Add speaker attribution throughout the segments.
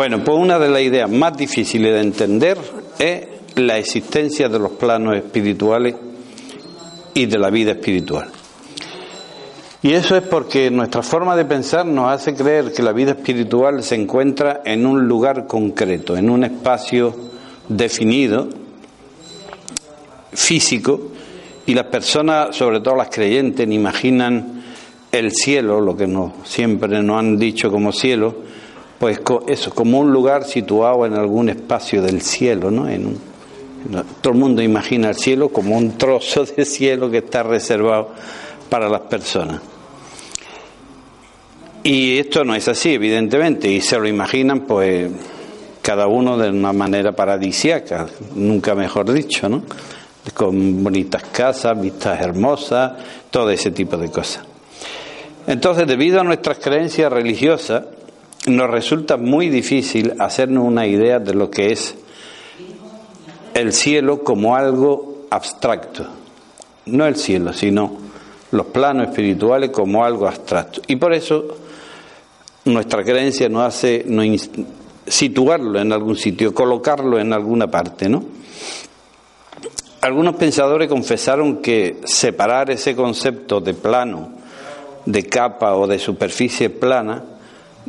Speaker 1: Bueno, pues una de las ideas más difíciles de entender es la existencia de los planos espirituales y de la vida espiritual. Y eso es porque nuestra forma de pensar nos hace creer que la vida espiritual se encuentra en un lugar concreto, en un espacio definido, físico, y las personas, sobre todo las creyentes, imaginan el cielo, lo que no, siempre nos han dicho como cielo, pues eso, como un lugar situado en algún espacio del cielo, ¿no? En todo el mundo imagina el cielo como un trozo de cielo que está reservado para las personas. Y esto no es así, evidentemente, y se lo imaginan, pues, cada uno de una manera paradisiaca, nunca mejor dicho, ¿no? Con bonitas casas, vistas hermosas, todo ese tipo de cosas. Entonces, debido a nuestras creencias religiosas, nos resulta muy difícil hacernos una idea de lo que es el cielo como algo abstracto. No el cielo, sino los planos espirituales como algo abstracto. Y por eso nuestra creencia nos hace situarlo en algún sitio, colocarlo en alguna parte, ¿no? Algunos pensadores confesaron que separar ese concepto de plano, de capa o de superficie plana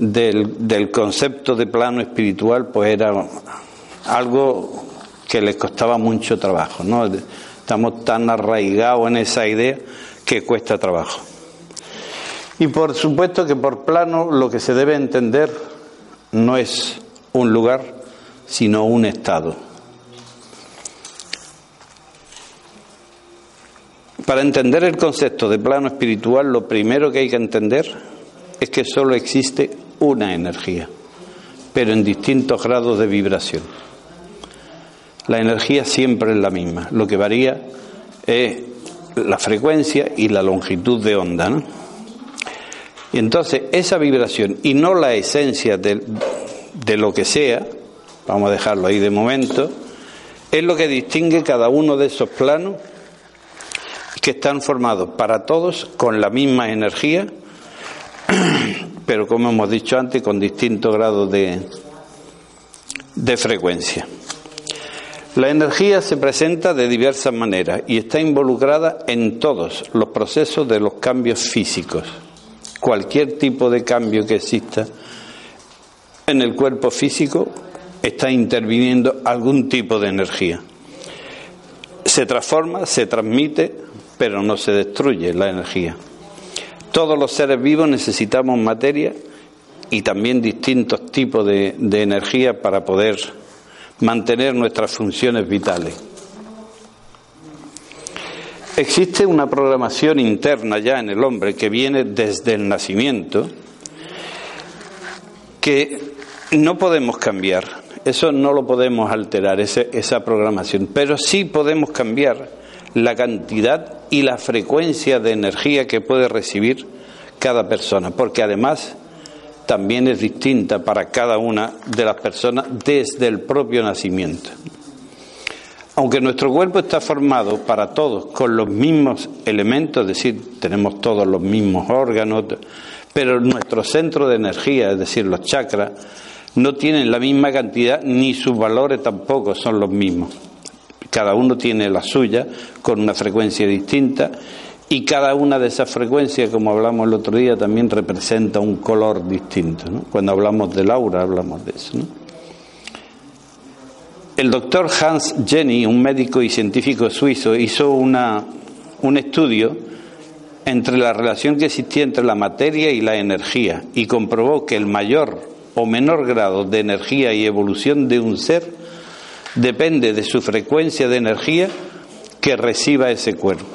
Speaker 1: del, del concepto de plano espiritual, pues era algo que les costaba mucho trabajo, ¿no? Estamos tan arraigados en esa idea que cuesta trabajo. Y por supuesto que por plano lo que se debe entender no es un lugar, sino un estado. Para entender el concepto de plano espiritual, lo primero que hay que entender es que solo existe una energía, pero en distintos grados de vibración. La energía siempre es la misma, lo que varía es la frecuencia y la longitud de onda. Y entonces esa vibración y no la esencia de, de lo que sea, vamos a dejarlo ahí de momento, es lo que distingue cada uno de esos planos que están formados para todos con la misma energía, pero como hemos dicho antes, con distintos grados de, de frecuencia. La energía se presenta de diversas maneras y está involucrada en todos los procesos de los cambios físicos cualquier tipo de cambio que exista en el cuerpo físico está interviniendo algún tipo de energía. Se transforma, se transmite, pero no se destruye la energía. Todos los seres vivos necesitamos materia y también distintos tipos de, de energía para poder mantener nuestras funciones vitales. Existe una programación interna ya en el hombre que viene desde el nacimiento que no podemos cambiar. Eso no lo podemos alterar, esa programación. Pero sí podemos cambiar la cantidad y la frecuencia de energía que puede recibir cada persona, porque además también es distinta para cada una de las personas desde el propio nacimiento. Aunque nuestro cuerpo está formado para todos con los mismos elementos, es decir, tenemos todos los mismos órganos, pero nuestro centro de energía, es decir, los chakras, no tienen la misma cantidad ni sus valores tampoco son los mismos. Cada uno tiene la suya con una frecuencia distinta y cada una de esas frecuencias, como hablamos el otro día, también representa un color distinto. Cuando hablamos del aura hablamos de eso. El doctor Hans Jenny, un médico y científico suizo, hizo una, un estudio entre la relación que existía entre la materia y la energía y comprobó que el mayor o menor grado de energía y evolución de un ser depende de su frecuencia de energía que reciba ese cuerpo.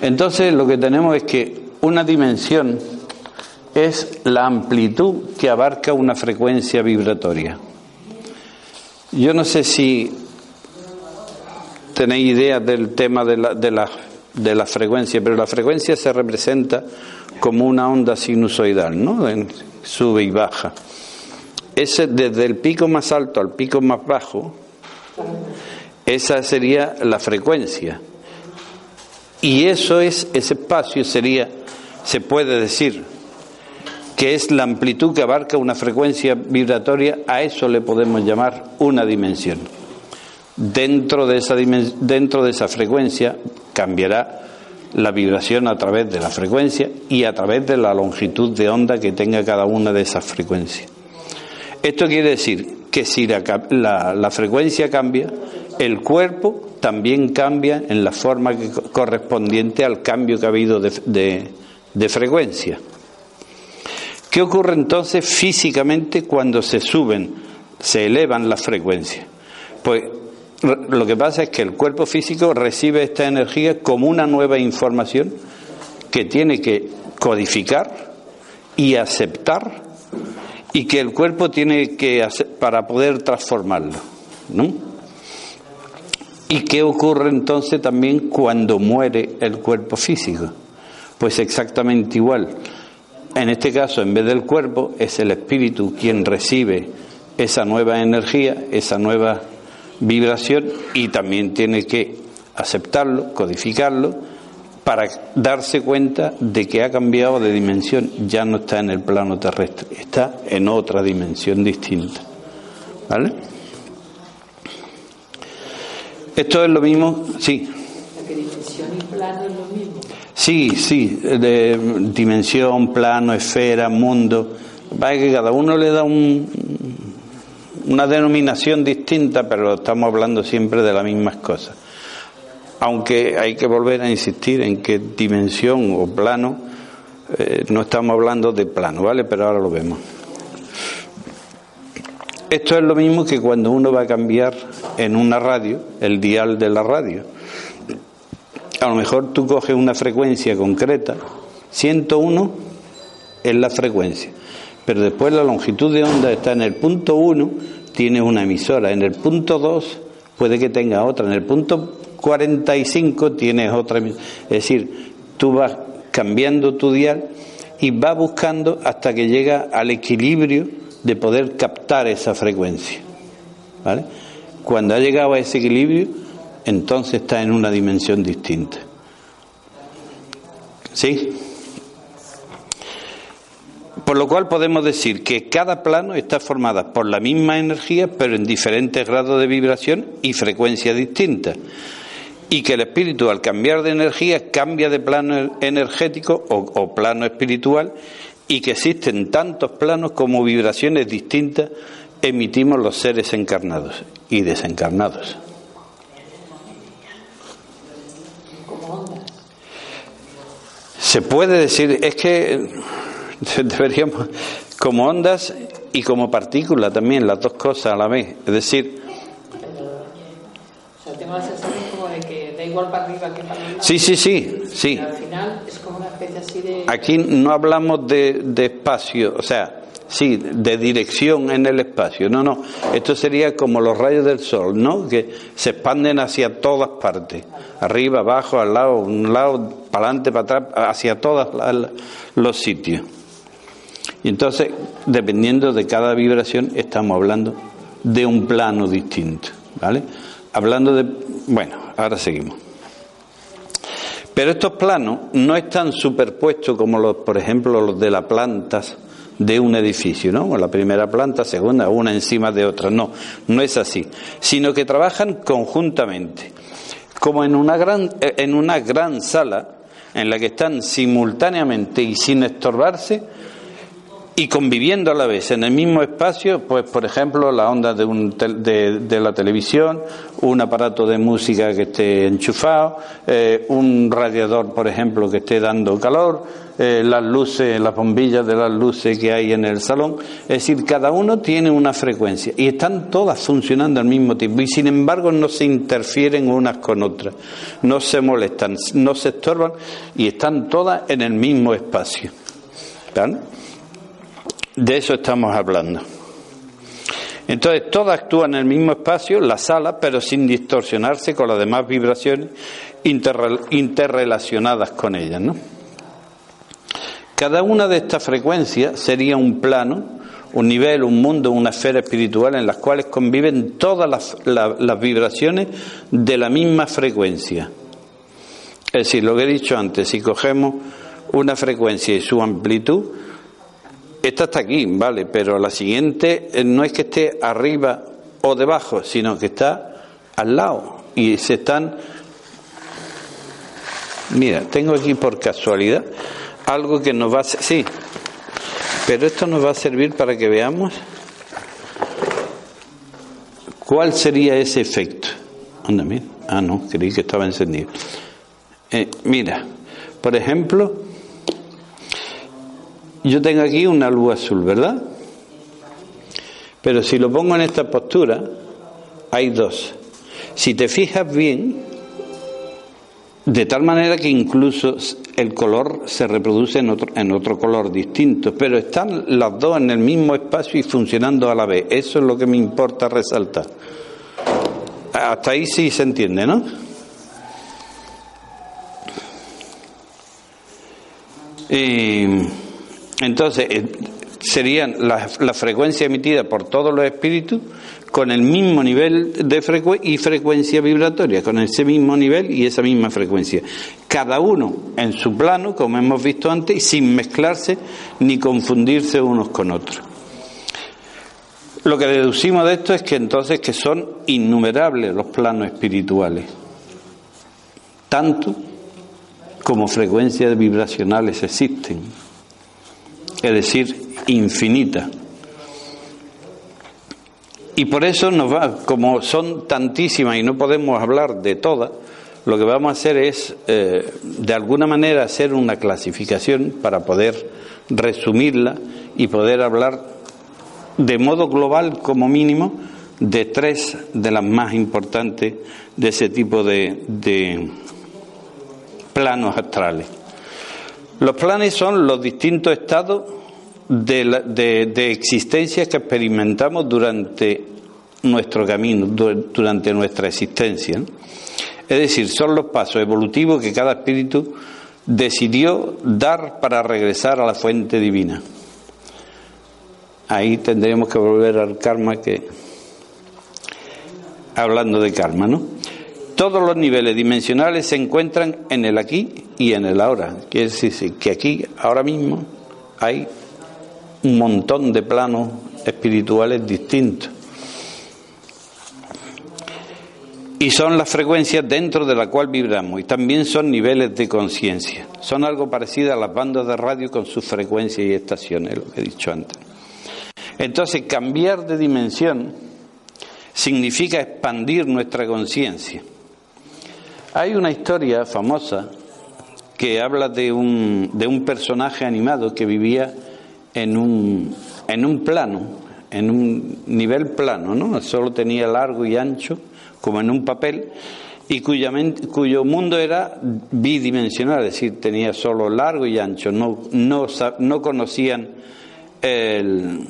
Speaker 1: Entonces lo que tenemos es que una dimensión es la amplitud que abarca una frecuencia vibratoria. Yo no sé si tenéis idea del tema de la, de, la, de la frecuencia, pero la frecuencia se representa como una onda sinusoidal, ¿no? sube y baja. Ese, desde el pico más alto al pico más bajo, esa sería la frecuencia. Y eso es, ese espacio sería, se puede decir, que es la amplitud que abarca una frecuencia vibratoria, a eso le podemos llamar una dimensión. Dentro de esa, dentro de esa frecuencia cambiará la vibración a través de la frecuencia y a través de la longitud de onda que tenga cada una de esas frecuencias. Esto quiere decir que si la, frecuencia cambia, el cuerpo también cambia en la forma correspondiente al cambio que ha habido de frecuencia. ¿Qué ocurre entonces físicamente cuando se suben, se elevan las frecuencias? Pues lo que pasa es que el cuerpo físico recibe esta energía como una nueva información que tiene que codificar y aceptar y que el cuerpo tiene que hacer para poder transformarlo, ¿no? ¿Y qué ocurre entonces también cuando muere el cuerpo físico? Pues exactamente igual. En este caso, en vez del cuerpo, es el espíritu quien recibe esa nueva energía, esa nueva vibración y también tiene que aceptarlo, codificarlo, para darse cuenta de que ha cambiado de dimensión, ya no está en el plano terrestre, está en otra dimensión distinta. ¿Vale? Esto es lo mismo, sí. dimensión y plano es lo mismo? Sí, sí, de dimensión, plano, esfera, mundo. Va que cada uno le da un, una denominación distinta, pero estamos hablando siempre de las mismas cosas. Aunque hay que volver a insistir en que dimensión o plano, eh, no estamos hablando de plano, ¿vale? Pero ahora lo vemos. Esto es lo mismo que cuando uno va a cambiar en una radio, el dial de la radio a lo mejor tú coges una frecuencia concreta, 101 es la frecuencia, pero después la longitud de onda está en el punto 1, tienes una emisora, en el punto 2 puede que tenga otra, en el punto 45 tienes otra. Es decir, tú vas cambiando tu dial y vas buscando hasta que llega al equilibrio de poder captar esa frecuencia. ¿Vale? Cuando ha llegado a ese equilibrio, entonces está en una dimensión distinta. ¿Sí? Por lo cual podemos decir que cada plano está formado por la misma energía, pero en diferentes grados de vibración y frecuencia distintas. Y que el espíritu, al cambiar de energía, cambia de plano energético o, o plano espiritual, y que existen tantos planos como vibraciones distintas emitimos los seres encarnados y desencarnados. Se puede decir, es que deberíamos, como ondas y como partícula también, las dos cosas a la vez. Es decir. Igual para arriba que para abajo. Sí, sí, sí. sí. al final es como una especie así de. Aquí no hablamos de, de espacio, o sea, sí, de dirección en el espacio. No, no. Esto sería como los rayos del sol, ¿no? Que se expanden hacia todas partes. Arriba, abajo, al lado, un lado, para adelante, para atrás, hacia todos los sitios. Y entonces, dependiendo de cada vibración, estamos hablando de un plano distinto. ¿Vale? Hablando de. Bueno, ahora seguimos. Pero estos planos no están superpuestos como los, por ejemplo, los de las plantas de un edificio, ¿no? La primera planta, segunda, una encima de otra. No, no es así, sino que trabajan conjuntamente, como en una gran, en una gran sala en la que están simultáneamente y sin estorbarse y conviviendo a la vez en el mismo espacio, pues por ejemplo la onda de, un de, la televisión, un aparato de música que esté enchufado, eh, un radiador, por ejemplo, que esté dando calor, eh, las luces, las bombillas de las luces que hay en el salón. Es decir, cada uno tiene una frecuencia y están todas funcionando al mismo tiempo y sin embargo no se interfieren unas con otras, no se molestan, no se estorban y están todas en el mismo espacio. De eso estamos hablando. Entonces, todas actúan en el mismo espacio, la sala, pero sin distorsionarse con las demás vibraciones interrelacionadas con ellas. ¿no? Cada una de estas frecuencias sería un plano, un nivel, un mundo, una esfera espiritual en las cuales conviven todas las, las vibraciones de la misma frecuencia. Es decir, lo que he dicho antes, si cogemos una frecuencia y su amplitud, esta está aquí, vale, pero la siguiente eh, no es que esté arriba o debajo, sino que está al lado y se están Mira, tengo aquí por casualidad algo que nos va a sí, pero esto nos va a servir para que veamos cuál sería ese efecto. Anda, mira. Ah, no, creí que estaba encendido. Eh, mira, por ejemplo, yo tengo aquí una luz azul, ¿verdad? Pero si lo pongo en esta postura, hay dos. Si te fijas bien, de tal manera que incluso el color se reproduce en otro, en otro color distinto, pero están las dos en el mismo espacio y funcionando a la vez. Eso es lo que me importa resaltar. Hasta ahí sí se entiende, ¿no? Entonces, eh, serían la, la, frecuencia emitida por todos los espíritus con el mismo nivel de frecuencia y frecuencia vibratoria, con ese mismo nivel y esa misma frecuencia. Cada uno en su plano, como hemos visto antes, y sin mezclarse ni confundirse unos con otros. Lo que deducimos de esto es que entonces que son innumerables los planos espirituales, tanto como frecuencias vibracionales existen, es decir, infinitas. Y por eso nos va, como son tantísimas y no podemos hablar de todas, lo que vamos a hacer es, eh, de alguna manera, hacer una clasificación para poder resumirla y poder hablar de modo global, como mínimo, de tres de las más importantes de ese tipo de, de planos astrales. Los planes son los distintos estados de, de, existencias que experimentamos durante nuestro camino, durante nuestra existencia. Es decir, son los pasos evolutivos que cada espíritu decidió dar para regresar a la fuente divina. Ahí tendremos que volver al karma que hablando de karma, ¿no? Todos los niveles dimensionales se encuentran en el aquí y en el ahora. Quiere decir que aquí, ahora mismo, hay un montón de planos espirituales distintos. Y son las frecuencias dentro de la cual vibramos y también son niveles de conciencia. Son algo parecido a las bandas de radio con sus frecuencias y estaciones, lo que he dicho antes. Entonces, cambiar de dimensión significa expandir nuestra conciencia. Hay una historia famosa que habla de un, de un personaje animado que vivía en un, en un plano, en un nivel plano, ¿no? Solo tenía largo y ancho, como en un papel, y cuyo mundo era bidimensional, es decir, tenía solo largo y ancho, no, no, no conocían el,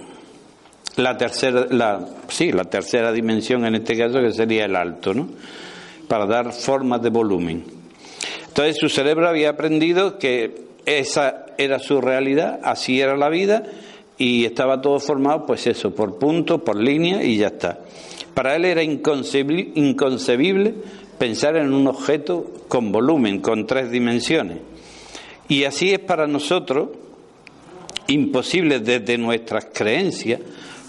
Speaker 1: la tercera, la, sí, la tercera dimensión en este caso que sería el alto, ¿no? Para dar formas de volumen. Entonces su cerebro había aprendido que esa era su realidad, así era la vida y estaba todo formado, pues eso, por puntos, por líneas y ya está. Para él era inconcebible, inconcebible pensar en un objeto con volumen, con tres dimensiones. Y así es para nosotros imposible desde nuestras creencias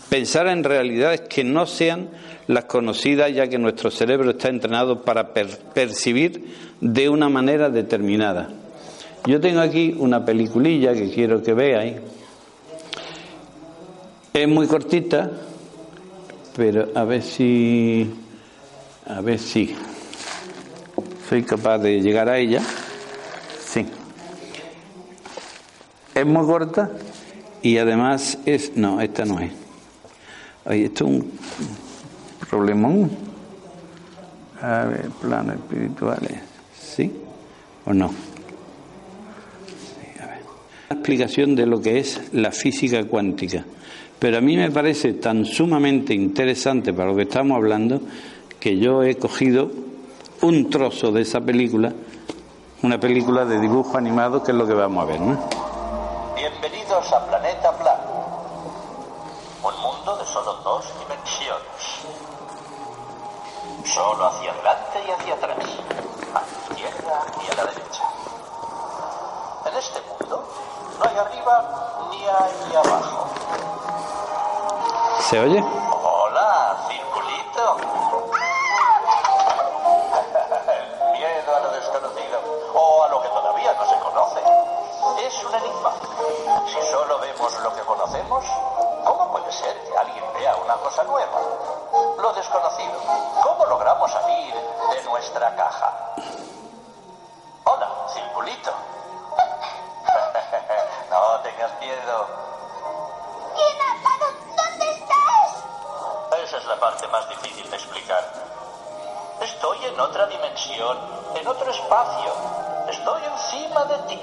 Speaker 1: pensar en realidades que no sean las conocidas, ya que nuestro cerebro está entrenado para percibir de una manera determinada. Yo tengo aquí una peliculilla que quiero que veáis. Es muy cortita, pero a ver si. A ver si. Soy capaz de llegar a ella. Sí. Es muy corta y además es. No, esta no es. Oye, esto es un problemón. A ver, planos espirituales. ¿Sí o no? explicación de lo que es la física cuántica. Pero a mí me parece tan sumamente interesante para lo que estamos hablando que yo he cogido un trozo de esa película, una película de dibujo animado, que es lo que vamos a ver, ¿no?
Speaker 2: Bienvenidos a Planeta Plano, un mundo de solo dos dimensiones. Solo hacia adelante y hacia atrás, a la izquierda y a la derecha. En este mundo No hay arriba ni hay abajo.
Speaker 1: ¿Se oye?
Speaker 2: Hola, circulito. El miedo a lo desconocido o a lo que todavía no se conoce. Es un enigma. Si solo vemos lo que conocemos, ¿cómo puede ser que alguien vea una cosa nueva? Lo desconocido. ¿Cómo logramos salir de nuestra caja? Hola, circulito. no tengas miedo.
Speaker 3: ¿Quién ha hablado? ¿Dónde estás?
Speaker 2: Esa es la parte más difícil de explicar. Estoy en otra dimensión, en otro espacio. Estoy encima de ti.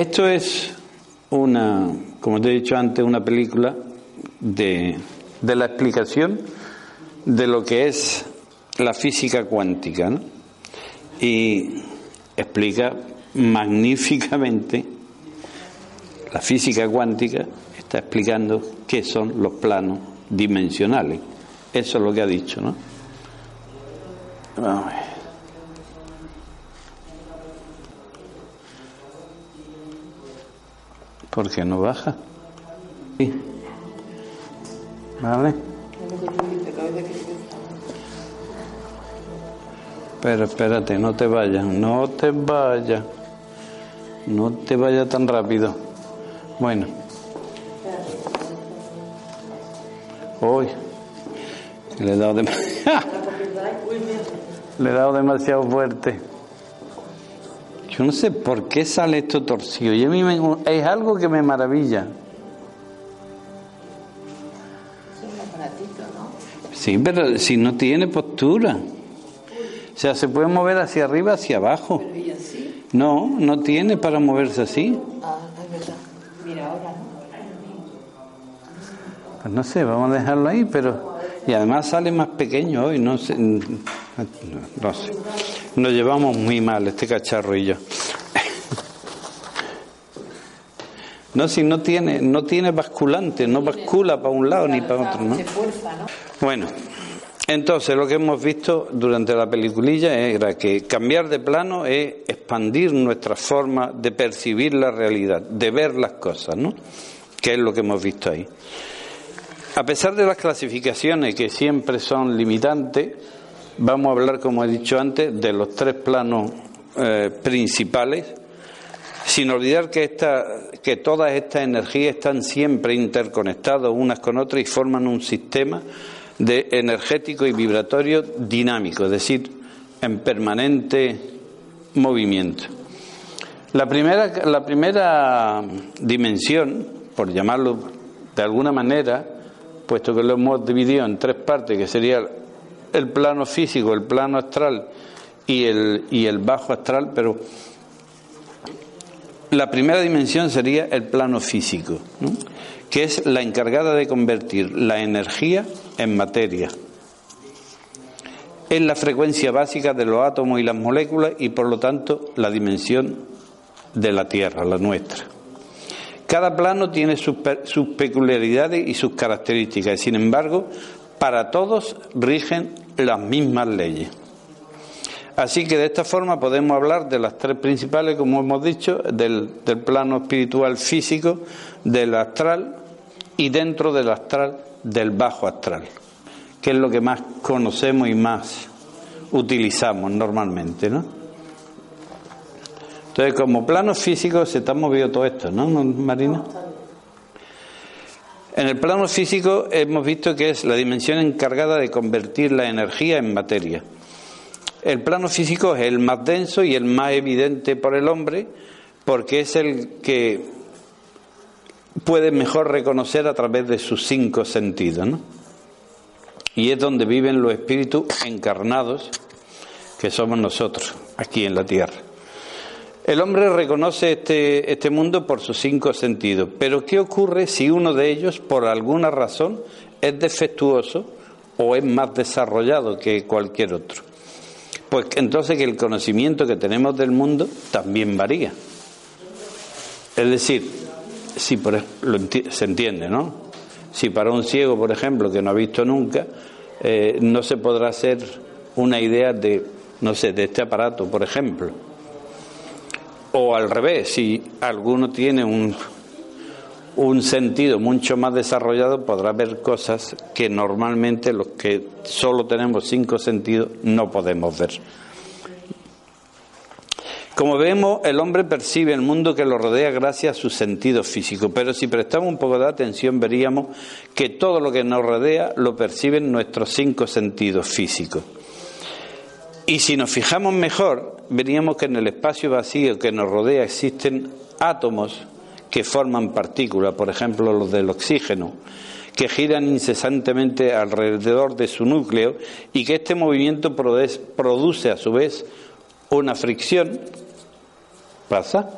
Speaker 1: Esto es una, como te he dicho antes, una película de, de la explicación de lo que es la física cuántica, ¿no? Y explica magníficamente la física cuántica, está explicando qué son los planos dimensionales. Eso es lo que ha dicho, ¿no? Vamos a ver. ¿Por qué no baja? ¿Vale? Pero espérate, no te vayas, no te vayas. No te vayas tan rápido. Bueno. Hoy. Le he dado demasiado. Le he dado demasiado fuerte. Yo no sé por qué sale esto torcido. Y a mí me- es algo que me maravilla. Sí, pero si no tiene postura. O sea, se puede mover hacia arriba, hacia abajo. No, no tiene para moverse así.
Speaker 4: Mira, ahora no.
Speaker 1: Pues no sé, vamos a dejarlo ahí, pero... Y además sale más pequeño hoy, no sé... No sé. Nos llevamos muy mal este cacharro y yo. No, si no tiene, no tiene basculante, no bascula para un lado ni para otro, ¿no? Bueno, entonces lo que hemos visto durante la peliculilla era que cambiar de plano es expandir nuestra forma de percibir la realidad, de ver las cosas, ¿no? Que es lo que hemos visto ahí. A pesar de las clasificaciones que siempre son limitantes, vamos a hablar, como he dicho antes, de los tres planos eh, principales, sin olvidar que, esta, que todas estas energías están siempre interconectadas unas con otras y forman un sistema de energético y vibratorio dinámico, es decir, en permanente movimiento. La primera, la primera dimensión, por llamarlo de alguna manera, puesto que lo hemos dividido en tres partes, que sería el plano físico, el plano astral y el, y el bajo astral, pero la primera dimensión sería el plano físico, que es la encargada de convertir la energía en materia. Es la frecuencia básica de los átomos y las moléculas y por lo tanto la dimensión de la Tierra, la nuestra. Cada plano tiene sus, sus peculiaridades y sus características sin embargo para todos rigen las mismas leyes. Así que de esta forma podemos hablar de las tres principales, como hemos dicho, del, plano espiritual físico, del astral y dentro del astral del bajo astral, que es lo que más conocemos y más utilizamos normalmente, ¿no? Entonces, como plano físico se está moviendo todo esto, ¿no, Marina? En el plano físico hemos visto que es la dimensión encargada de convertir la energía en materia. El plano físico es el más denso y el más evidente por el hombre porque es el que puede mejor reconocer a través de sus cinco sentidos. ¿no? Y es donde viven los espíritus encarnados que somos nosotros, aquí en la tierra. El hombre reconoce este, este mundo por sus cinco sentidos, pero ¿qué ocurre si uno de ellos, por alguna razón, es defectuoso o es más desarrollado que cualquier otro? Pues entonces que el conocimiento que tenemos del mundo también varía. Es decir, si por ejemplo, se entiende, ¿no? Si para un ciego, por ejemplo, que no ha visto nunca, eh, no se podrá hacer una idea de, no sé, de este aparato, por ejemplo. O al revés, si alguno tiene un, un sentido mucho más desarrollado, podrá ver cosas que normalmente los que solo tenemos cinco sentidos no podemos ver. Como vemos, el hombre percibe el mundo que lo rodea gracias a su sentido físico, pero si prestamos un poco de atención veríamos que todo lo que nos rodea lo perciben nuestros cinco sentidos físicos. Y si nos fijamos mejor, veríamos que en el espacio vacío que nos rodea existen átomos que forman partículas, por ejemplo los del oxígeno, que giran incesantemente alrededor de su núcleo y que este movimiento produce a su vez una fricción, pasa,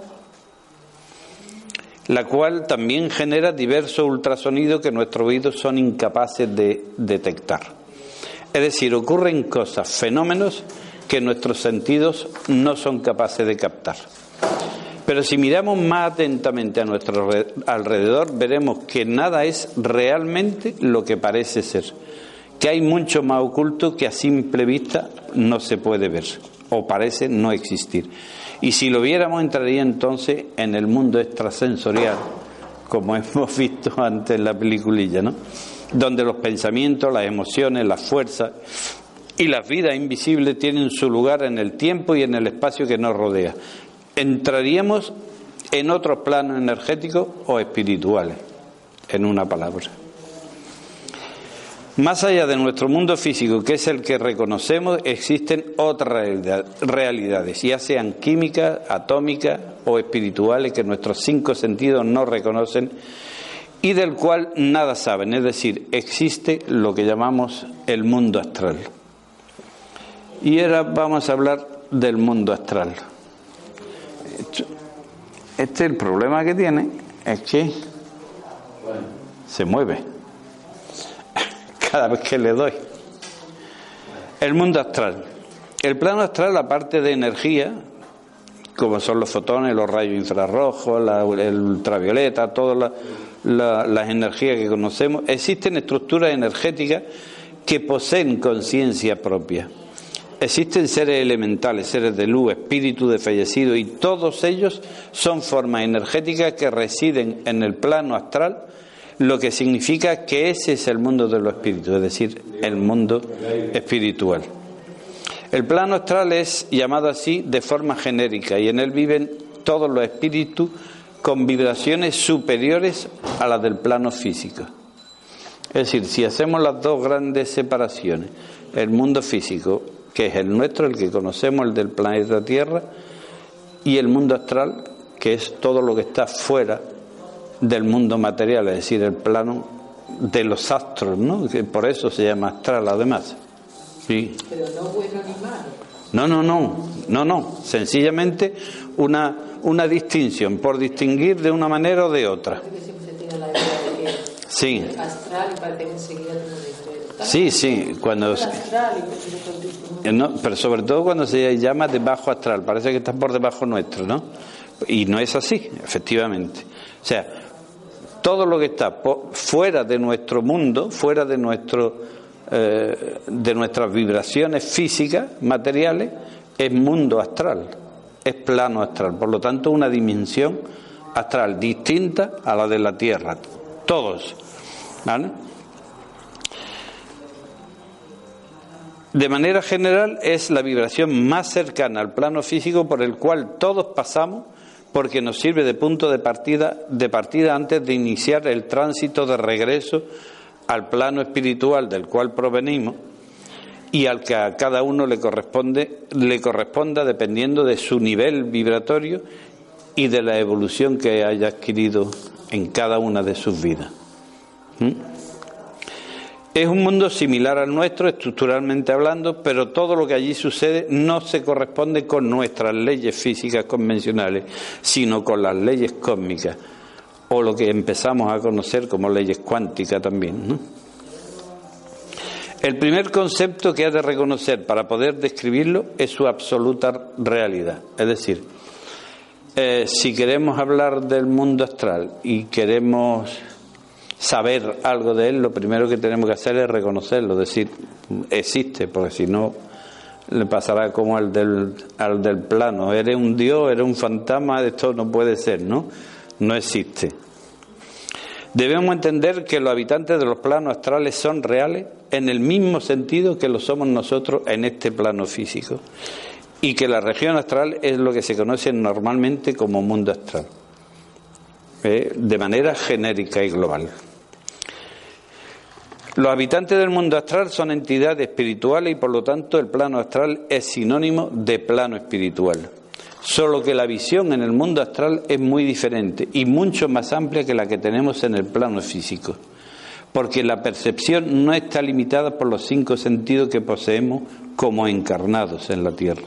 Speaker 1: la cual también genera diversos ultrasonidos que nuestros oídos son incapaces de detectar. Es decir, ocurren cosas, fenómenos que nuestros sentidos no son capaces de captar. Pero si miramos más atentamente a nuestro alrededor, veremos que nada es realmente lo que parece ser, que hay mucho más oculto que a simple vista no se puede ver o parece no existir. Y si lo viéramos, entraría entonces en el mundo extrasensorial, como hemos visto antes en la peliculilla, ¿no? Donde los pensamientos, las emociones, las fuerzas y las vidas invisibles tienen su lugar en el tiempo y en el espacio que nos rodea entraríamos en otros planos energéticos o espirituales, en una palabra. Más allá de nuestro mundo físico, que es el que reconocemos, existen otras realidades, ya sean químicas, atómicas o espirituales, que nuestros cinco sentidos no reconocen y del cual nada saben. Es decir, existe lo que llamamos el mundo astral. Y ahora vamos a hablar del mundo astral. Este el problema que tiene es que se mueve cada vez que le doy. El mundo astral. El plano astral, aparte de energía, como son los fotones, los rayos infrarrojos, la, el ultravioleta, todas la- la- las energías que conocemos, existen estructuras energéticas que poseen conciencia propia. Existen seres elementales, seres de luz, espíritu de fallecido, y todos ellos son formas energéticas que residen en el plano astral, lo que significa que ese es el mundo de los espíritus, es decir, el mundo espiritual. El plano astral es llamado así de forma genérica y en él viven todos los espíritus con vibraciones superiores a las del plano físico. Es decir, si hacemos las dos grandes separaciones, el mundo físico, que es el nuestro, el que conocemos, el del planeta Tierra, y el mundo astral, que es todo lo que está fuera del mundo material, es decir, el plano de los astros, ¿no? Que por eso se llama astral, además. Sí.
Speaker 4: Pero no bueno ni malo.
Speaker 1: No, no, no, no, no. Sencillamente una, una distinción, por distinguir de una manera o de otra. Sí, sí, sí. Cuando, no, pero sobre todo cuando se llama de bajo astral, parece que está por debajo nuestro, ¿no? Y no es así, efectivamente. O sea, todo lo que está fuera de nuestro mundo, fuera de nuestro eh, de nuestras vibraciones físicas, materiales, es mundo astral, es plano astral, por lo tanto una dimensión astral distinta a la de la Tierra, todos, ¿vale? De manera general es la vibración más cercana al plano físico por el cual todos pasamos porque nos sirve de punto de partida, de partida antes de iniciar el tránsito de regreso al plano espiritual del cual provenimos y al que a cada uno le corresponde le corresponda dependiendo de su nivel vibratorio y de la evolución que haya adquirido en cada una de sus vidas. ¿Mm? Es un mundo similar al nuestro, estructuralmente hablando, pero todo lo que allí sucede no se corresponde con nuestras leyes físicas convencionales, sino con las leyes cósmicas, o lo que empezamos a conocer como leyes cuánticas también. El primer concepto que ha de reconocer para poder describirlo es su absoluta realidad. Es decir, eh, si queremos hablar del mundo astral y queremos saber algo de él, lo primero que tenemos que hacer es reconocerlo, decir, existe, porque si no le pasará como al del, al del plano, eres un dios, eres un fantasma, esto no puede ser, ¿no? No existe. Debemos entender que los habitantes de los planos astrales son reales en el mismo sentido que lo somos nosotros en este plano físico y que la región astral es lo que se conoce normalmente como mundo astral, ¿eh? de manera genérica y global. Los habitantes del mundo astral son entidades espirituales y por lo tanto el plano astral es sinónimo de plano espiritual. Solo que la visión en el mundo astral es muy diferente y mucho más amplia que la que tenemos en el plano físico, porque la percepción no está limitada por los cinco sentidos que poseemos como encarnados en la Tierra.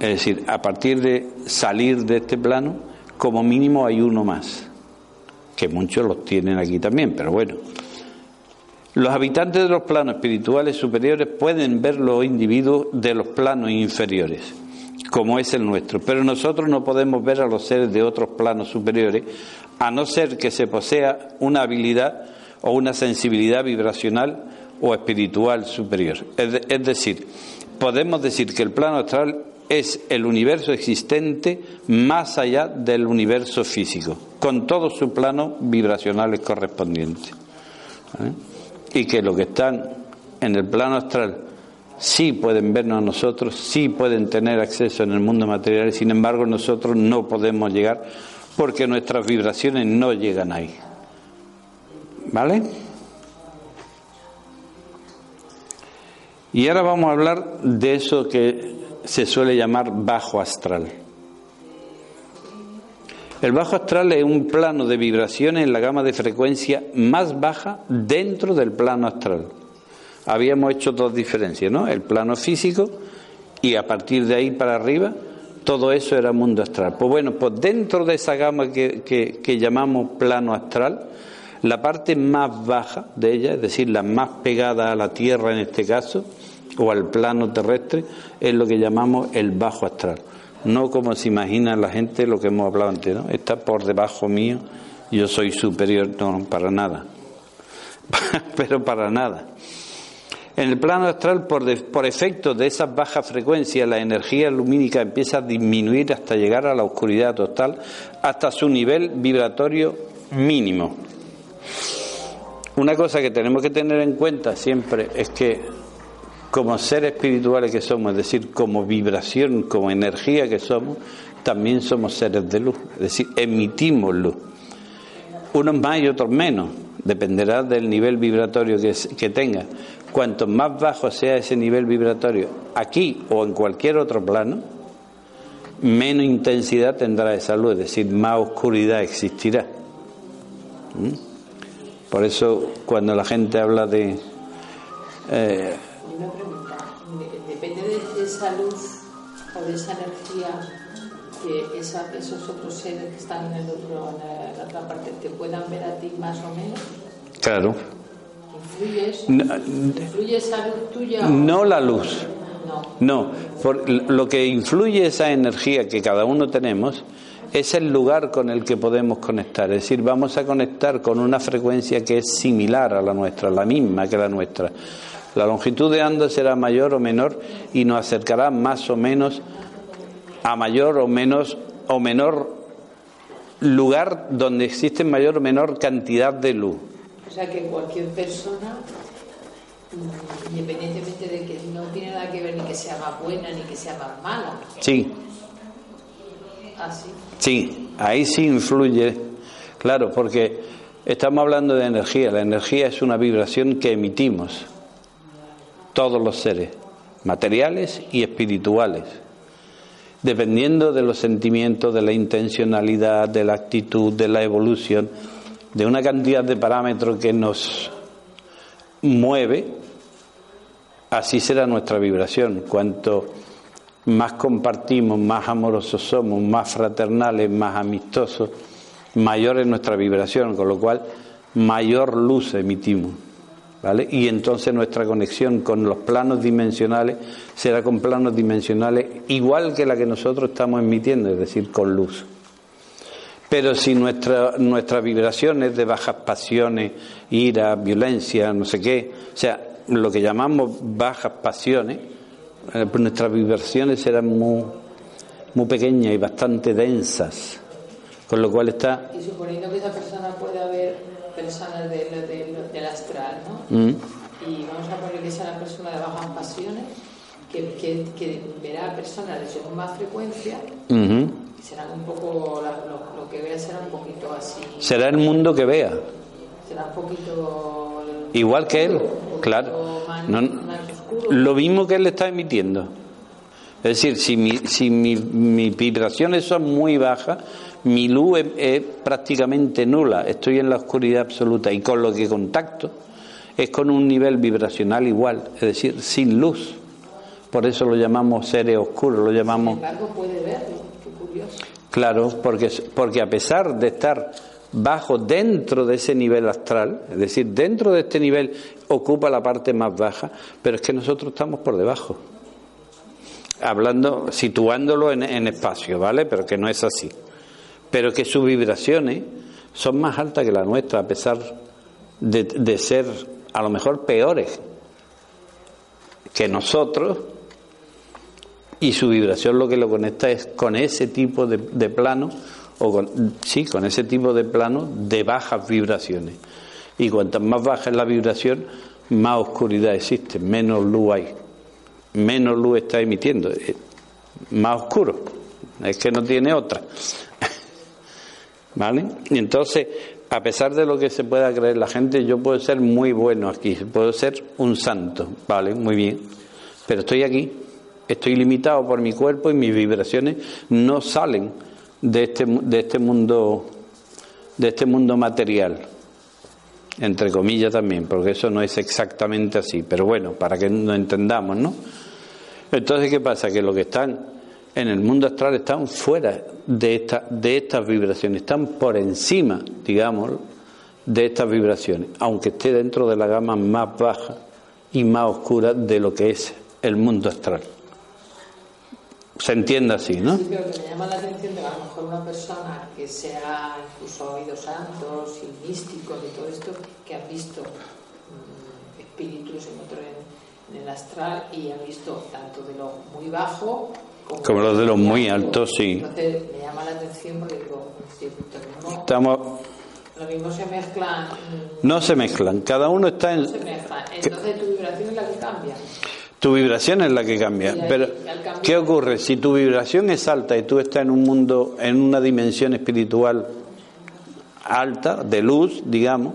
Speaker 1: Es decir, a partir de salir de este plano, como mínimo hay uno más, que muchos los tienen aquí también, pero bueno. Los habitantes de los planos espirituales superiores pueden ver los individuos de los planos inferiores, como es el nuestro, pero nosotros no podemos ver a los seres de otros planos superiores, a no ser que se posea una habilidad o una sensibilidad vibracional o espiritual superior. Es, de- es decir, podemos decir que el plano astral es el universo existente más allá del universo físico, con todos sus planos vibracionales correspondientes. ¿Vale? Y que los que están en el plano astral sí pueden vernos a nosotros, sí pueden tener acceso en el mundo material, sin embargo nosotros no podemos llegar porque nuestras vibraciones no llegan ahí. ¿Vale? Y ahora vamos a hablar de eso que se suele llamar bajo astral. El bajo astral es un plano de vibraciones en la gama de frecuencia más baja dentro del plano astral. Habíamos hecho dos diferencias, ¿no? El plano físico y a partir de ahí para arriba, todo eso era mundo astral. Pues bueno, pues dentro de esa gama que, que- llamamos plano astral, la parte más baja de ella, es decir, la más pegada a la Tierra en este caso, o al plano terrestre es lo que llamamos el bajo astral. No como se imagina la gente lo que hemos hablado antes, ¿no? Está por debajo mío, yo soy superior, no, para nada. Pero para nada. En el plano astral, por, efecto de esas bajas frecuencias, la energía lumínica empieza a disminuir hasta llegar a la oscuridad total, hasta su nivel vibratorio mínimo. Una cosa que tenemos que tener en cuenta siempre es que como seres espirituales que somos, es decir, como vibración, como energía que somos, también somos seres de luz, es decir, emitimos luz. Unos más y otros menos, dependerá del nivel vibratorio que, que tenga. Cuanto más bajo sea ese nivel vibratorio, aquí o en cualquier otro plano, menos intensidad tendrá esa luz, es decir, más oscuridad existirá. ¿Mm? Por eso cuando la gente habla de... eh,
Speaker 4: una pregunta, de- depende de esa luz o de esa energía que esa- esos otros seres que están en, el otro, en la otra parte te puedan ver a ti más o menos.
Speaker 1: claro,
Speaker 4: ¿Influye esa luz tuya?
Speaker 1: no la luz,
Speaker 4: No.
Speaker 1: No, por lo que influye esa energía que cada uno tenemos es el lugar con el que podemos conectar. Es decir, vamos a conectar con una frecuencia que es similar a la nuestra, la misma que la nuestra. La longitud de onda será mayor o menor y nos acercará más o menos a mayor o menos o menor lugar donde existe mayor o menor cantidad de luz.
Speaker 4: O sea que cualquier persona, mm, independientemente de que no tiene nada que ver ni que sea más buena ni que sea más mala,
Speaker 1: Sí,
Speaker 4: así.
Speaker 1: Sí, ahí sí influye, claro, porque estamos hablando de energía. La energía es una vibración que emitimos todos los seres, materiales y espirituales, dependiendo de los sentimientos, de la intencionalidad, de la actitud, de la evolución, de una cantidad de parámetros que nos mueve, así será nuestra vibración. Cuanto más compartimos, más amorosos somos, más fraternales, más amistosos, mayor es nuestra vibración, con lo cual mayor luz emitimos. ¿Vale? Y entonces nuestra conexión con los planos dimensionales será con planos dimensionales igual que la que nosotros estamos emitiendo, es decir, con luz. Pero si nuestra, nuestra vibración es de bajas pasiones, ira, violencia, no sé qué, o sea, lo que llamamos bajas pasiones, eh, pues nuestras vibraciones serán muy, muy pequeñas y bastante densas. Con lo cual está.
Speaker 4: Y suponiendo que esa persona pueda ver personas de, de- de- del astral, ¿no?
Speaker 1: Mm,
Speaker 4: Y vamos a poner que sea una persona de bajas pasiones, que, que, que verá personas de según más frecuencia, y serán un poco, lo, lo que vea será un poquito así,
Speaker 1: Será el mundo que vea.
Speaker 4: será un poquito...
Speaker 1: Igual que él, claro.
Speaker 4: Más,
Speaker 1: No-
Speaker 4: más
Speaker 1: lo mismo que él está emitiendo. Es decir, si, mi- si mi- mis vibraciones son muy bajas, mi luz es, es prácticamente nula, estoy en la oscuridad absoluta y con lo que contacto es con un nivel vibracional igual, es decir, sin luz. Por eso lo llamamos seres oscuros, lo
Speaker 4: Sin
Speaker 1: llamamos...
Speaker 4: embargo, puede verlo, qué curioso.
Speaker 1: Claro, porque, porque a pesar de estar bajo dentro de ese nivel astral, es decir, dentro de este nivel ocupa la parte más baja, pero es que nosotros estamos por debajo. Hablando, situándolo en, en espacio, ¿vale? Pero que no es así. Pero que sus vibraciones son más altas que la nuestra, a pesar de, de ser a lo mejor peores que nosotros, y su vibración lo que lo conecta es con ese tipo de, de plano o con, sí con ese tipo de plano de bajas vibraciones. Y cuantas más baja es la vibración más oscuridad existe menos luz hay. Menos luz está emitiendo eh, más oscuro. Es que no tiene otra. ¿vale? y entonces a pesar de lo que se pueda creer la gente yo puedo ser muy bueno aquí puedo ser un santo vale muy bien. Pero estoy aquí Estoy limitado por mi cuerpo y mis vibraciones no salen de este, de este mundo de este mundo material. Entre comillas también porque eso no es exactamente así. Pero bueno para que nos entendamos no entonces qué pasa que los que están en el mundo astral están fuera de esta, de estas vibraciones están por encima digamos de estas vibraciones aunque esté dentro de la gama más baja y más oscura de lo que es el mundo astral. Se entiende así, ¿no?
Speaker 4: Sí, pero que me llama la atención de que a lo mejor una persona que sea incluso oídos santos y místicos y todo esto, que han visto mm, espíritus en otro en, en el astral y han visto tanto de lo muy bajo como,
Speaker 1: Como los de los muy altos, sí.
Speaker 4: Entonces me llama la atención porque digo, sí, lo mismo,
Speaker 1: Estamos,
Speaker 4: lo mismo se mezclan,
Speaker 1: no se mezclan, cada uno está en...
Speaker 4: no se mezclan. Entonces tu vibración es la que cambia.
Speaker 1: Tu vibración es la que cambia.
Speaker 4: Ahí,
Speaker 1: Pero, ¿qué ocurre? Si tu vibración es alta y tú estás en un mundo, en una dimensión espiritual alta, de luz, digamos,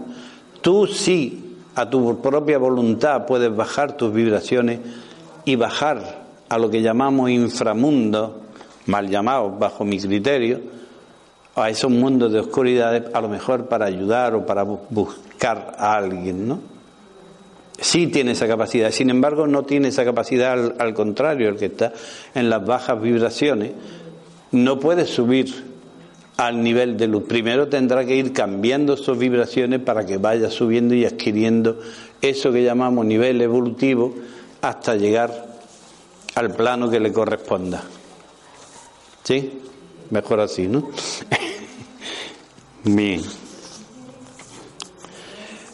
Speaker 1: tú sí, a tu propia voluntad, puedes bajar tus vibraciones y bajar a lo que llamamos inframundo, mal llamados bajo mi criterio, a esos mundos de oscuridades, a lo mejor para ayudar o para bu- buscar a alguien, ¿no? Sí tiene esa capacidad, sin embargo no tiene esa capacidad al, al contrario, el que está en las bajas vibraciones no puede subir al nivel de luz. Primero tendrá que ir cambiando sus vibraciones para que vaya subiendo y adquiriendo eso que llamamos nivel evolutivo hasta llegar al plano que le corresponda. ¿Sí? Mejor así, ¿no? Bien.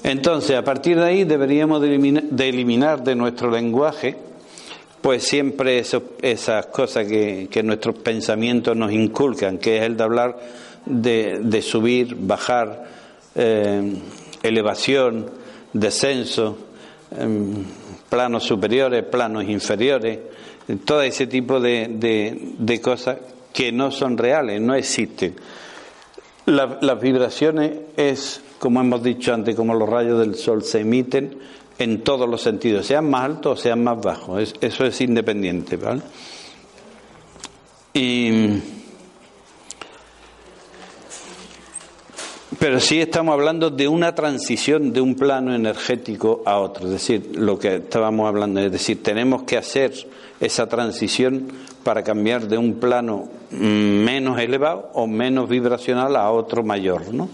Speaker 1: Entonces, a partir de ahí deberíamos de eliminar, de nuestro lenguaje, pues siempre esas cosas que, nuestros pensamientos nos inculcan, que es el de hablar de, subir, bajar, eh, elevación, descenso, em, planos superiores, planos inferiores, todo ese tipo de, cosas que no son reales, no existen. La- las vibraciones es, como hemos dicho antes, como los rayos del sol se emiten en todos los sentidos, sean más altos o sean más bajos. Es- eso es independiente, ¿vale? Pero sí estamos hablando de una transición de un plano energético a otro, es decir, lo que estábamos hablando, es decir, tenemos que hacer esa transición para cambiar de un plano mm, menos elevado o menos vibracional a otro mayor, ¿no?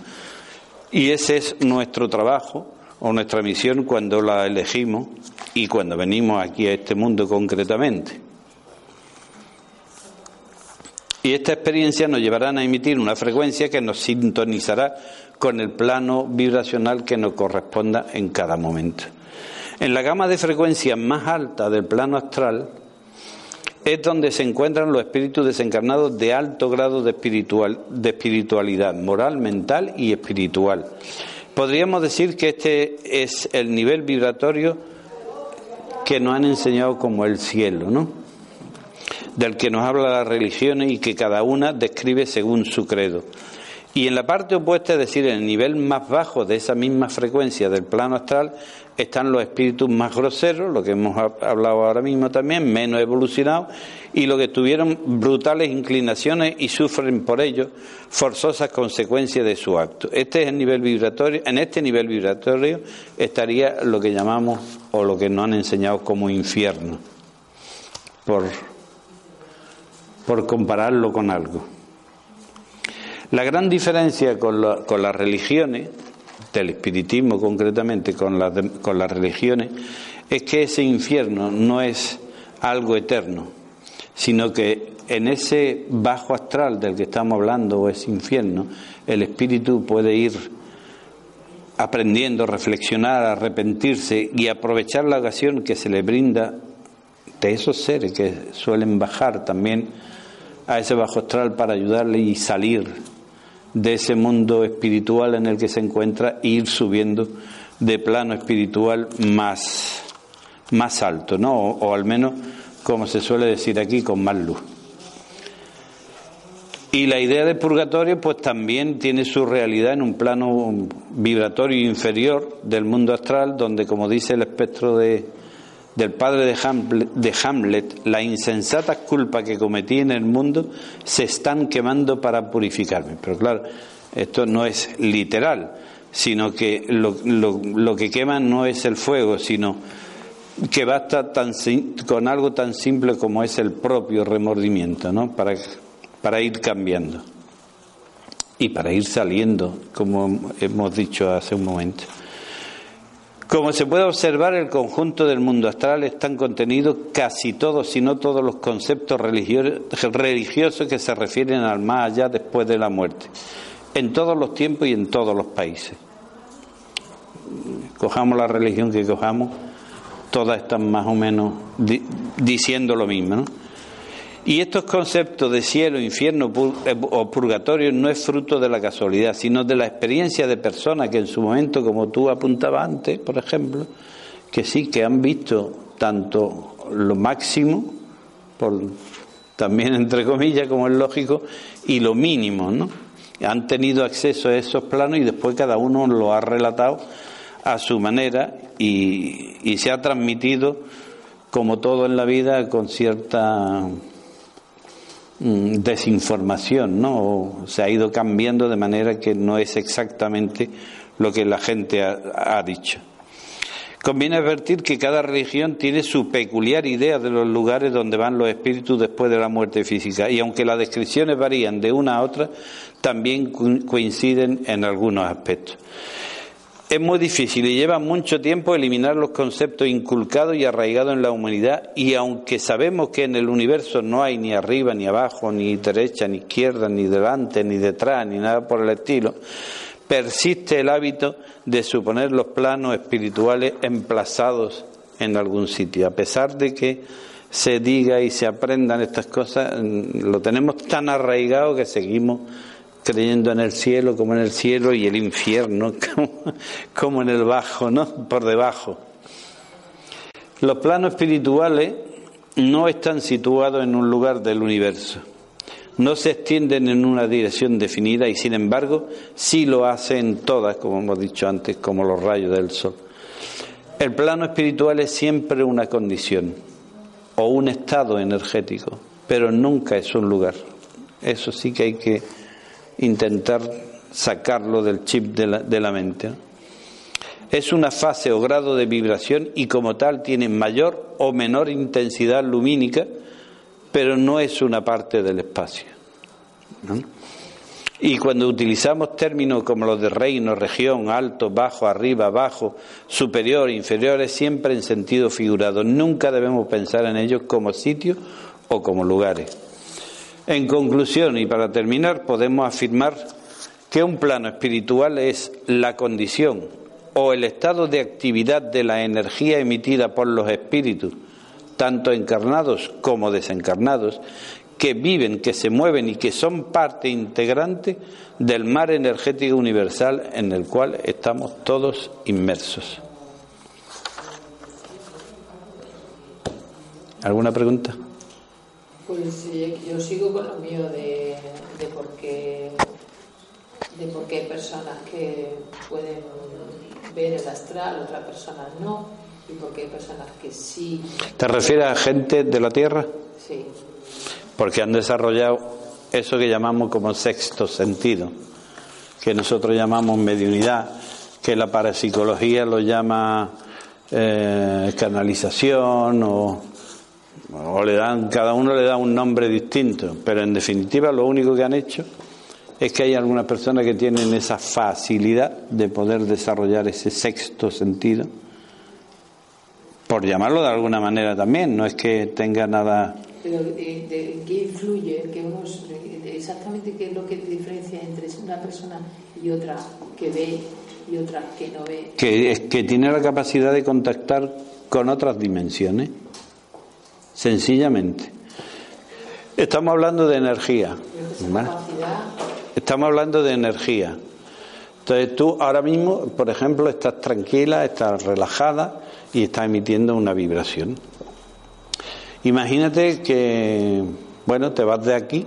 Speaker 1: Y ese es nuestro trabajo o nuestra misión cuando la elegimos y cuando venimos aquí a este mundo concretamente. Y esta experiencia nos llevará a emitir una frecuencia que nos sintonizará con el plano vibracional que nos corresponda en cada momento. En la gama de frecuencias más alta del plano astral es donde se encuentran los espíritus desencarnados de alto grado de, espiritual, de espiritualidad, moral, mental y espiritual. Podríamos decir que este es el nivel vibratorio que nos han enseñado como el cielo, ¿no? del que nos habla las religiones y que cada una describe según su credo. Y en la parte opuesta, es decir, en el nivel más bajo de esa misma frecuencia del plano astral, están los espíritus más groseros, lo que hemos ha- hablado ahora mismo también, menos evolucionados, y los que tuvieron brutales inclinaciones y sufren por ello forzosas consecuencias de su acto. Este es el nivel vibratorio, en este nivel vibratorio estaría lo que llamamos o lo que nos han enseñado como infierno. Por por compararlo con algo. La gran diferencia con las religiones, del espiritismo concretamente, con las, religiones, es que ese infierno no es algo eterno, sino que en ese bajo astral del que estamos hablando, o ese infierno, el espíritu puede ir aprendiendo, reflexionar, arrepentirse y aprovechar la ocasión que se le brinda de esos seres que suelen bajar también a ese bajo astral para ayudarle y salir de ese mundo espiritual en el que se encuentra e ir subiendo de plano espiritual más, más alto, ¿no? O, o al menos, como se suele decir aquí, con más luz. Y la idea de purgatorio, pues también tiene su realidad en un plano vibratorio inferior del mundo astral, donde, como dice el espectro de, del padre de Hamlet, de Hamlet, las insensatas culpas que cometí en el mundo se están quemando para purificarme. Pero claro, esto no es literal, sino que lo, que quema no es el fuego, sino que basta tan, con algo tan simple como es el propio remordimiento, ¿no? Para ir cambiando y para ir saliendo, como hemos dicho hace un momento. Como se puede observar, el conjunto del mundo astral están contenidos casi todos, si no todos los conceptos religiosos que se refieren al más allá después de la muerte, en todos los tiempos y en todos los países. Cojamos la religión que cojamos, todas están más o menos diciendo lo mismo. ¿no? Y estos conceptos de cielo, infierno eh, o purgatorio no es fruto de la casualidad, sino de la experiencia de personas que en su momento, como tú apuntabas antes, por ejemplo, que sí, que han visto tanto lo máximo, por, también entre comillas, como es lógico, y lo mínimo, ¿no? Han tenido acceso a esos planos y después cada uno lo ha relatado a su manera y, se ha transmitido, como todo en la vida, con cierta desinformación, ¿no? se ha ido cambiando de manera que no es exactamente lo que la gente ha, dicho. Conviene advertir que cada religión tiene su peculiar idea de los lugares donde van los espíritus después de la muerte física y aunque las descripciones varían de una a otra, también coinciden en algunos aspectos. Es muy difícil y lleva mucho tiempo eliminar los conceptos inculcados y arraigados en la humanidad y aunque sabemos que en el universo no hay ni arriba ni abajo, ni derecha ni izquierda, ni delante ni detrás, ni nada por el estilo, persiste el hábito de suponer los planos espirituales emplazados en algún sitio. A pesar de que se diga y se aprendan estas cosas, lo tenemos tan arraigado que seguimos creyendo en el cielo como en el cielo y el infierno como, en el bajo, ¿no? Por debajo. Los planos espirituales no están situados en un lugar del universo, no se extienden en una dirección definida y sin embargo sí lo hacen todas, como hemos dicho antes, como los rayos del sol. El plano espiritual es siempre una condición o un estado energético, pero nunca es un lugar. Eso sí que hay que intentar sacarlo del chip de la, de la mente. Es una fase o grado de vibración y como tal tiene mayor o menor intensidad lumínica, pero no es una parte del espacio. Y cuando utilizamos términos como los de reino, región, alto, bajo, arriba, abajo, superior, inferior, es siempre en sentido figurado. Nunca debemos pensar en ellos como sitios o como lugares. En conclusión, y para terminar, podemos afirmar que un plano espiritual es la condición o el estado de actividad de la energía emitida por los espíritus, tanto encarnados como desencarnados, que viven, que se mueven y que son parte integrante del mar energético universal en el cual estamos todos inmersos. ¿Alguna pregunta?
Speaker 4: Pues yo sigo con lo mío de, de por qué de por qué hay personas que pueden ver el astral, otras personas no, y por qué hay personas que sí.
Speaker 1: ¿Te refieres a gente de la Tierra?
Speaker 4: Sí.
Speaker 1: Porque han desarrollado eso que llamamos como sexto sentido, que nosotros llamamos mediunidad, que la parapsicología lo llama eh, canalización o o le dan, cada uno le da un nombre distinto, pero en definitiva lo único que han hecho es que hay algunas personas que tienen esa facilidad de poder desarrollar ese sexto sentido, por llamarlo de alguna manera también, no es que tenga nada...
Speaker 4: Pero ¿de, qué influye? Que exactamente qué es lo que diferencia entre una persona y otra que ve y otra que no ve.
Speaker 1: Que, que tiene la capacidad de contactar con otras dimensiones sencillamente. Estamos hablando de energía. Estamos hablando de energía. Entonces tú ahora mismo, por ejemplo, estás tranquila, estás relajada y estás emitiendo una vibración. Imagínate que, bueno, te vas de aquí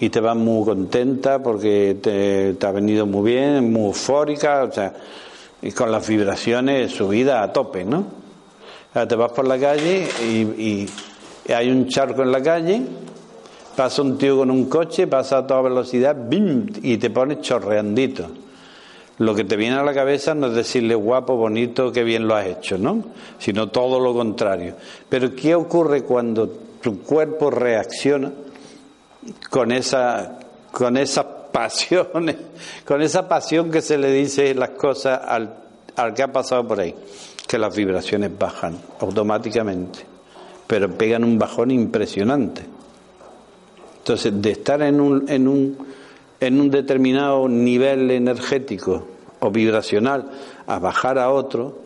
Speaker 1: y te vas muy contenta porque te, te ha venido muy bien, muy eufórica, o sea, y con las vibraciones subidas a tope, ¿no? Te vas por la calle y, hay un charco en la calle, pasa un tío con un coche, pasa a toda velocidad, ¡bim! y te pones chorreandito. Lo que te viene a la cabeza no es decirle guapo, bonito, qué bien lo has hecho, ¿no? Sino todo lo contrario. Pero ¿qué ocurre cuando tu cuerpo reacciona con esa con esas pasiones, con esa pasión que se le dice las cosas al que ha pasado por ahí, que las vibraciones bajan automáticamente, pero pegan un bajón impresionante. Entonces, de estar en un, en un, en un determinado nivel energético o vibracional a bajar a otro,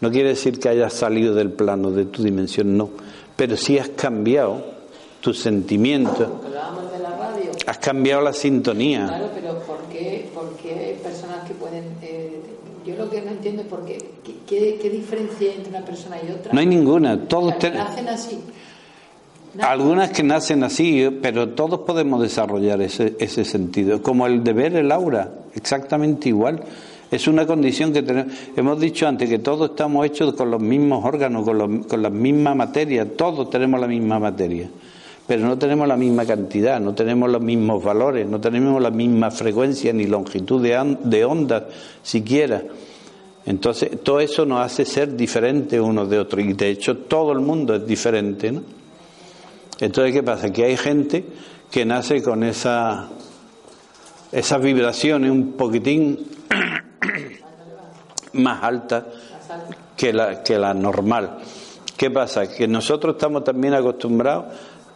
Speaker 1: no quiere decir que hayas salido del plano de tu dimensión, no, pero sí has cambiado tu sentimiento, has cambiado la sintonía.
Speaker 4: Claro, pero ¿por qué, por qué hay personas que pueden... eh, yo lo que no entiendo es por qué, qué, diferencia hay entre una persona y otra.
Speaker 1: No hay ninguna, todos ten-
Speaker 4: Nacen así. Nacen-
Speaker 1: Algunas que nacen así, pero todos podemos desarrollar ese, ese sentido, como el de ver el aura, exactamente igual. Es una condición que tenemos. Hemos dicho antes que todos estamos hechos con los mismos órganos, con, los- con la misma materia, todos tenemos la misma materia, pero no tenemos la misma cantidad, no tenemos los mismos valores, no tenemos la misma frecuencia ni longitud de, de ondas siquiera. Entonces, todo eso nos hace ser diferentes unos de otros, y de hecho todo el mundo es diferente, ¿no? Entonces, ¿qué pasa? Que hay gente que nace con esa, esas vibraciones un poquitín más altas que la, que la normal. ¿Qué pasa? Que nosotros estamos también acostumbrados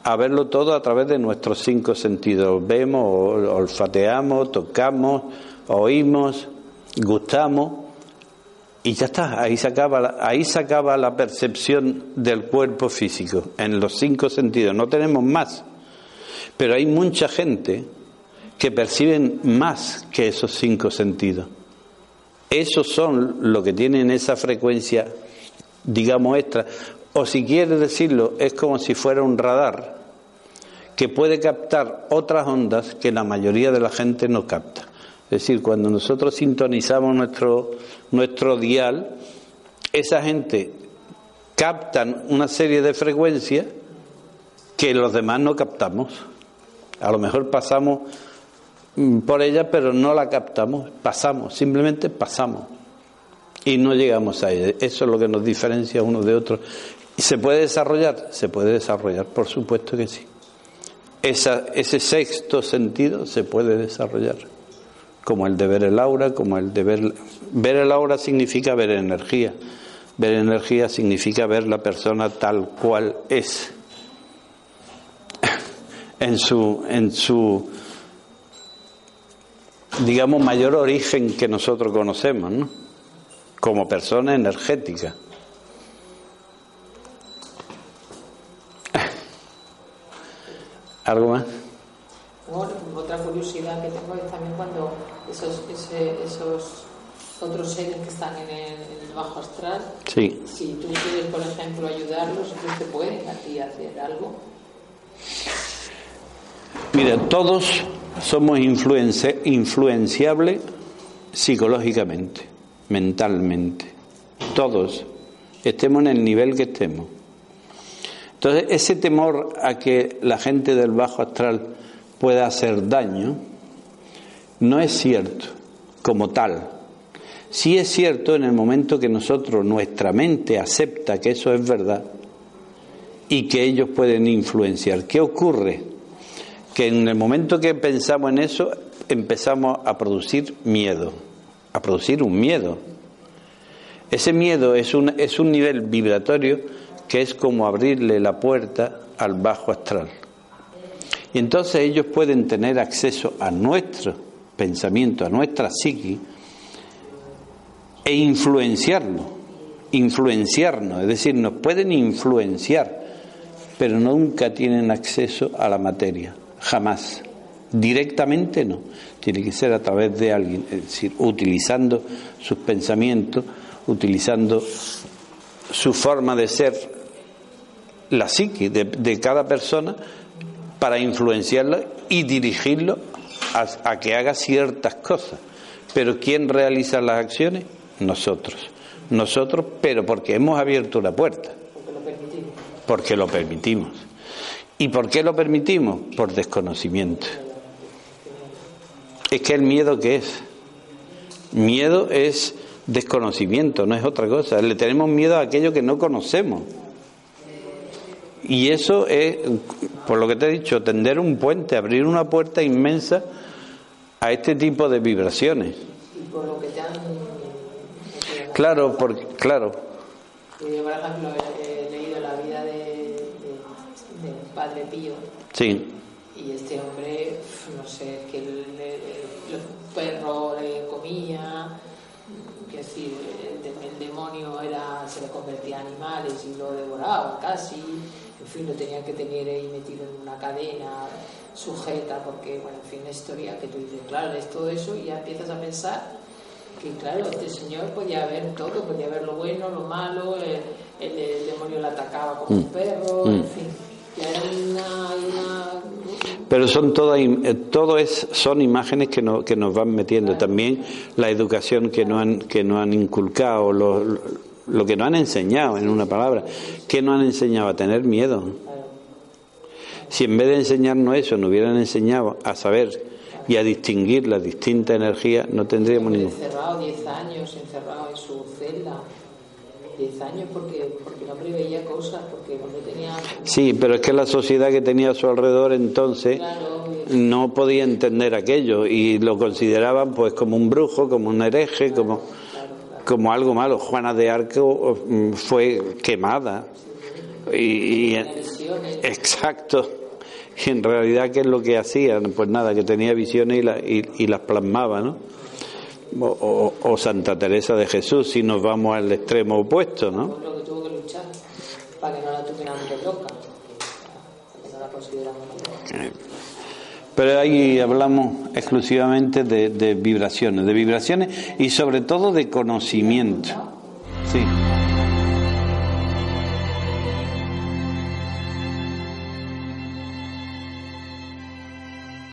Speaker 1: a verlo todo a través de nuestros cinco sentidos. Vemos, ol- olfateamos, tocamos, oímos, gustamos y ya está, ahí se acaba la, ahí se acaba la percepción del cuerpo físico, en los cinco sentidos, no tenemos más. Pero hay mucha gente que perciben más que esos cinco sentidos. Esos son los que tienen esa frecuencia, digamos, extra. O si quiere decirlo, es como si fuera un radar que puede captar otras ondas que la mayoría de la gente no capta. Es decir, cuando nosotros sintonizamos nuestro, nuestro dial, esa gente captan una serie de frecuencias que los demás no captamos. A lo mejor pasamos mm, por ella, pero no la captamos, pasamos, simplemente pasamos y no llegamos a ella. Eso es lo que nos diferencia unos de otros. ¿Y se puede desarrollar? Se puede desarrollar, por supuesto que sí. Esa, ese sexto sentido se puede desarrollar, como el de ver el aura, como el de ver... Ver el aura significa ver energía. Ver energía significa ver la persona tal cual es. En su, en su digamos, mayor origen que nosotros conocemos, ¿no? Como persona energética. ¿Algo más?
Speaker 4: Bueno, otra curiosidad que tengo es también cuando esos, ese- esos otros seres que están en el, en el bajo astral,
Speaker 1: Sí.
Speaker 4: si tú quieres, por ejemplo, ayudarlos, ellos te pueden a ti hacer algo.
Speaker 1: Mira, todos somos influenci- influenciables psicológicamente, mentalmente. Todos, estemos en el nivel que estemos. Entonces, ese temor a que la gente del bajo astral pueda hacer daño no es cierto como tal. Sí es cierto en el momento que nosotros, nuestra mente acepta que eso es verdad y que ellos pueden influenciar. ¿Qué ocurre? que en el momento que pensamos en eso empezamos a producir miedo, a producir un miedo. Ese miedo es un, es un nivel vibratorio que es como abrirle la puerta al bajo astral. Y entonces ellos pueden tener acceso a nuestro pensamiento, a nuestra psiqui, e influenciarlo, influenciarnos, es decir, nos pueden influenciar, pero nunca tienen acceso a la materia, jamás. Directamente no, tiene que ser a través de alguien, es decir, utilizando sus pensamientos, utilizando su forma de ser, la psique de, cada persona, para influenciarla y dirigirlo a, a que haga ciertas cosas. Pero ¿quién realiza las acciones? Nosotros. Nosotros, pero porque hemos abierto la puerta.
Speaker 4: Porque lo permitimos.
Speaker 1: Porque lo permitimos. ¿Y por qué lo permitimos? Por desconocimiento. Es que el miedo qué es? Miedo es desconocimiento, no es otra cosa. Le tenemos miedo a aquello que no conocemos. Y eso es, por lo que te he dicho, tender un puente, abrir una puerta inmensa a este tipo de vibraciones.
Speaker 4: Y por lo que te han,
Speaker 1: Claro, claro.
Speaker 4: Yo, por ejemplo, he, leído la vida de, de- Padre Pío
Speaker 1: Sí,
Speaker 4: y este hombre, no sé, que el, el- los perros le comía, que decir, el, el demonio era, se le convertía en animales y lo devoraba casi, en fin, lo tenían que tener ahí metido en una cadena sujeta, porque, bueno, en fin, una historia que tú dices, claro, es todo eso y ya empiezas a pensar que, claro, este señor podía ver todo, podía ver lo bueno, lo malo, el, el- el demonio le atacaba como un perro, en fin, ya era una- una
Speaker 1: pero son todas, eh, todo es, son imágenes que, no- que nos van metiendo. También la educación que nos han, que nos han inculcado, lo, lo- que nos han enseñado, en una palabra, que nos han enseñado a tener miedo. Si en vez de enseñarnos eso, nos hubieran enseñado a saber y a distinguir las distintas energías, no tendríamos ningún.
Speaker 4: encerrado 10 años, encerrado en su celda. 10 años porque, porque el hombre veía cosas, porque no tenía...
Speaker 1: Sí, pero es que la sociedad que tenía a su alrededor entonces
Speaker 4: Claro,
Speaker 1: no podía entender aquello y lo consideraban pues como un brujo, como un hereje, como, como algo malo. Juana de Arco mm, fue quemada. Y, y- exacto. Y en realidad, ¿qué es lo que hacían? Pues nada, que tenía visiones y, la- y- y las plasmaba, ¿no? O, o- o Santa Teresa de Jesús, si nos vamos al extremo opuesto, ¿no?
Speaker 4: Para que no la tuviéramos de loca, no la consideramos.
Speaker 1: Pero ahí hablamos exclusivamente de, vibraciones, de vibraciones y sobre todo de conocimiento.